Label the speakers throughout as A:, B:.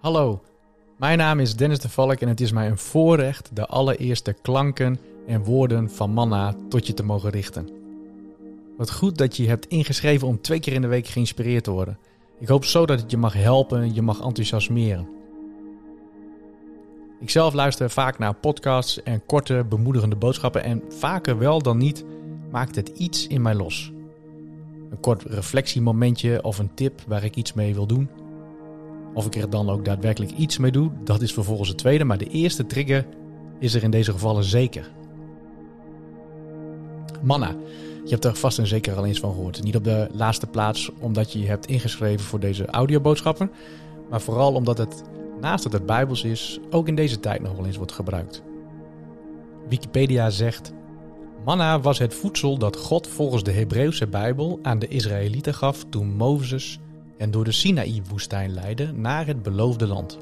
A: Hallo, mijn naam is Dennis de Valk en het is mij een voorrecht de allereerste klanken en woorden van Manna tot je te mogen richten. Wat goed dat je hebt ingeschreven om twee keer in de week geïnspireerd te worden. Ik hoop zo dat het je mag helpen, je mag enthousiasmeren. Ik zelf luister vaak naar podcasts en korte, bemoedigende boodschappen en vaker wel dan niet maakt het iets in mij los. Een kort reflectiemomentje of een tip waar ik iets mee wil doen. Of ik er dan ook daadwerkelijk iets mee doe, dat is vervolgens het tweede. Maar de eerste trigger is er in deze gevallen zeker. Manna. Je hebt er vast en zeker al eens van gehoord. Niet op de laatste plaats omdat je je hebt ingeschreven voor deze audioboodschappen. Maar vooral omdat het, naast dat het bijbels is, ook in deze tijd nog wel eens wordt gebruikt. Wikipedia zegt... Manna was het voedsel dat God volgens de Hebreeuwse Bijbel aan de Israëlieten gaf toen Mozes en door de Sinaï-woestijn leidde naar het beloofde land.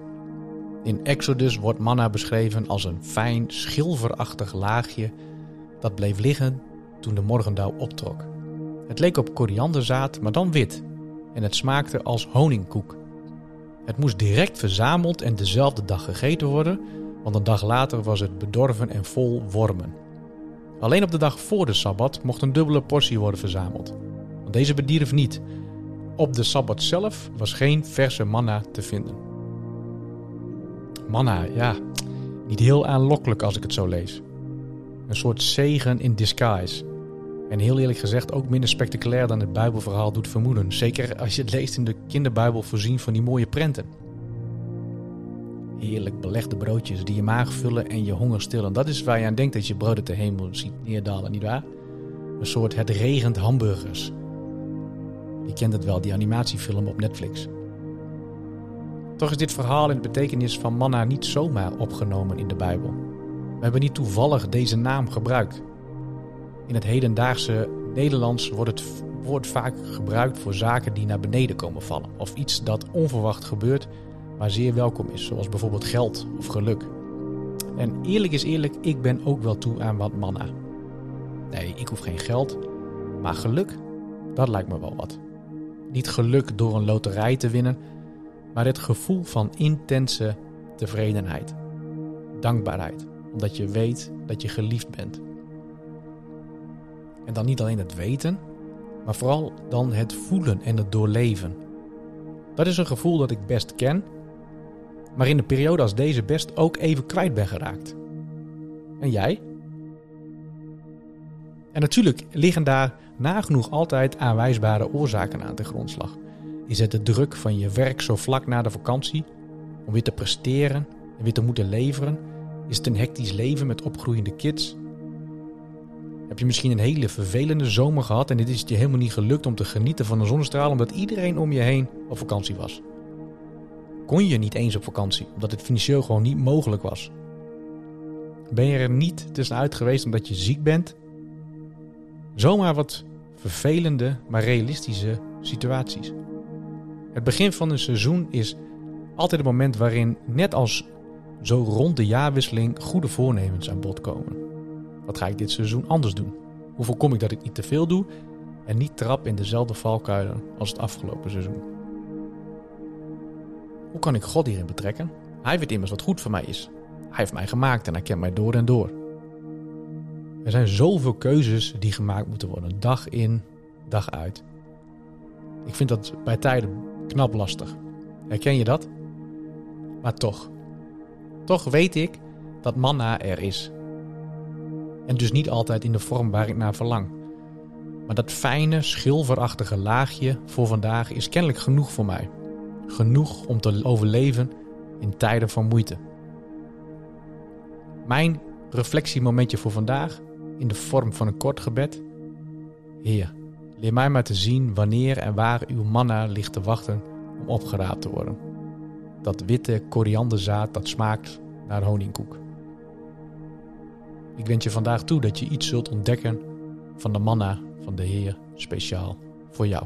A: In Exodus wordt manna beschreven als een fijn, schilverachtig laagje dat bleef liggen toen de morgendauw optrok. Het leek op korianderzaad, maar dan wit, en het smaakte als honingkoek. Het moest direct verzameld en dezelfde dag gegeten worden, want een dag later was het bedorven en vol wormen. Alleen op de dag voor de sabbat mocht een dubbele portie worden verzameld, want deze bedierf niet, op de Sabbat zelf was geen verse manna te vinden. Manna, ja, niet heel aanlokkelijk als ik het zo lees. Een soort zegen in disguise. En heel eerlijk gezegd ook minder spectaculair dan het Bijbelverhaal doet vermoeden. Zeker als je het leest in de kinderbijbel voorzien van die mooie prenten. Heerlijk belegde broodjes die je maag vullen en je honger stillen. Dat is waar je aan denkt als je brood uit de hemel ziet neerdalen, nietwaar? Een soort het regent hamburgers. Kent het wel, die animatiefilm op Netflix. Toch is dit verhaal in de betekenis van manna niet zomaar opgenomen in de Bijbel. We hebben niet toevallig deze naam gebruikt. In het hedendaagse Nederlands wordt het woord vaak gebruikt voor zaken die naar beneden komen vallen. Of iets dat onverwacht gebeurt, maar zeer welkom is, zoals bijvoorbeeld geld of geluk. En eerlijk is eerlijk, ik ben ook wel toe aan wat manna. Nee, ik hoef geen geld, maar geluk, dat lijkt me wel wat. Niet geluk door een loterij te winnen, maar het gevoel van intense tevredenheid. Dankbaarheid, omdat je weet dat je geliefd bent. En dan niet alleen het weten, maar vooral dan het voelen en het doorleven. Dat is een gevoel dat ik best ken, maar in een periode als deze best ook even kwijt ben geraakt. En jij? En natuurlijk liggen daar nagenoeg altijd aanwijsbare oorzaken aan de grondslag. Is het de druk van je werk zo vlak na de vakantie? Om weer te presteren en weer te moeten leveren? Is het een hectisch leven met opgroeiende kids? Heb je misschien een hele vervelende zomer gehad en dit is je helemaal niet gelukt om te genieten van de zonnestraal omdat iedereen om je heen op vakantie was? Kon je niet eens op vakantie omdat het financieel gewoon niet mogelijk was? Ben je er niet tussenuit geweest omdat je ziek bent Zomaar wat vervelende, maar realistische situaties. Het begin van een seizoen is altijd het moment waarin, net als zo rond de jaarwisseling, goede voornemens aan bod komen. Wat ga ik dit seizoen anders doen? Hoe voorkom ik dat ik niet te veel doe en niet trap in dezelfde valkuilen als het afgelopen seizoen? Hoe kan ik God hierin betrekken? Hij weet immers wat goed voor mij is. Hij heeft mij gemaakt en hij kent mij door en door. Er zijn zoveel keuzes die gemaakt moeten worden, dag in, dag uit. Ik vind dat bij tijden knap lastig. Herken je dat? Maar toch. Toch weet ik dat manna er is. En dus niet altijd in de vorm waar ik naar verlang. Maar dat fijne, schilverachtige laagje voor vandaag is kennelijk genoeg voor mij. Genoeg om te overleven in tijden van moeite. Mijn reflectiemomentje voor vandaag in de vorm van een kort gebed. Heer, leer mij maar te zien wanneer en waar uw manna ligt te wachten om opgeraapt te worden. Dat witte korianderzaad dat smaakt naar honingkoek. Ik wens je vandaag toe dat je iets zult ontdekken van de manna van de Heer speciaal voor jou.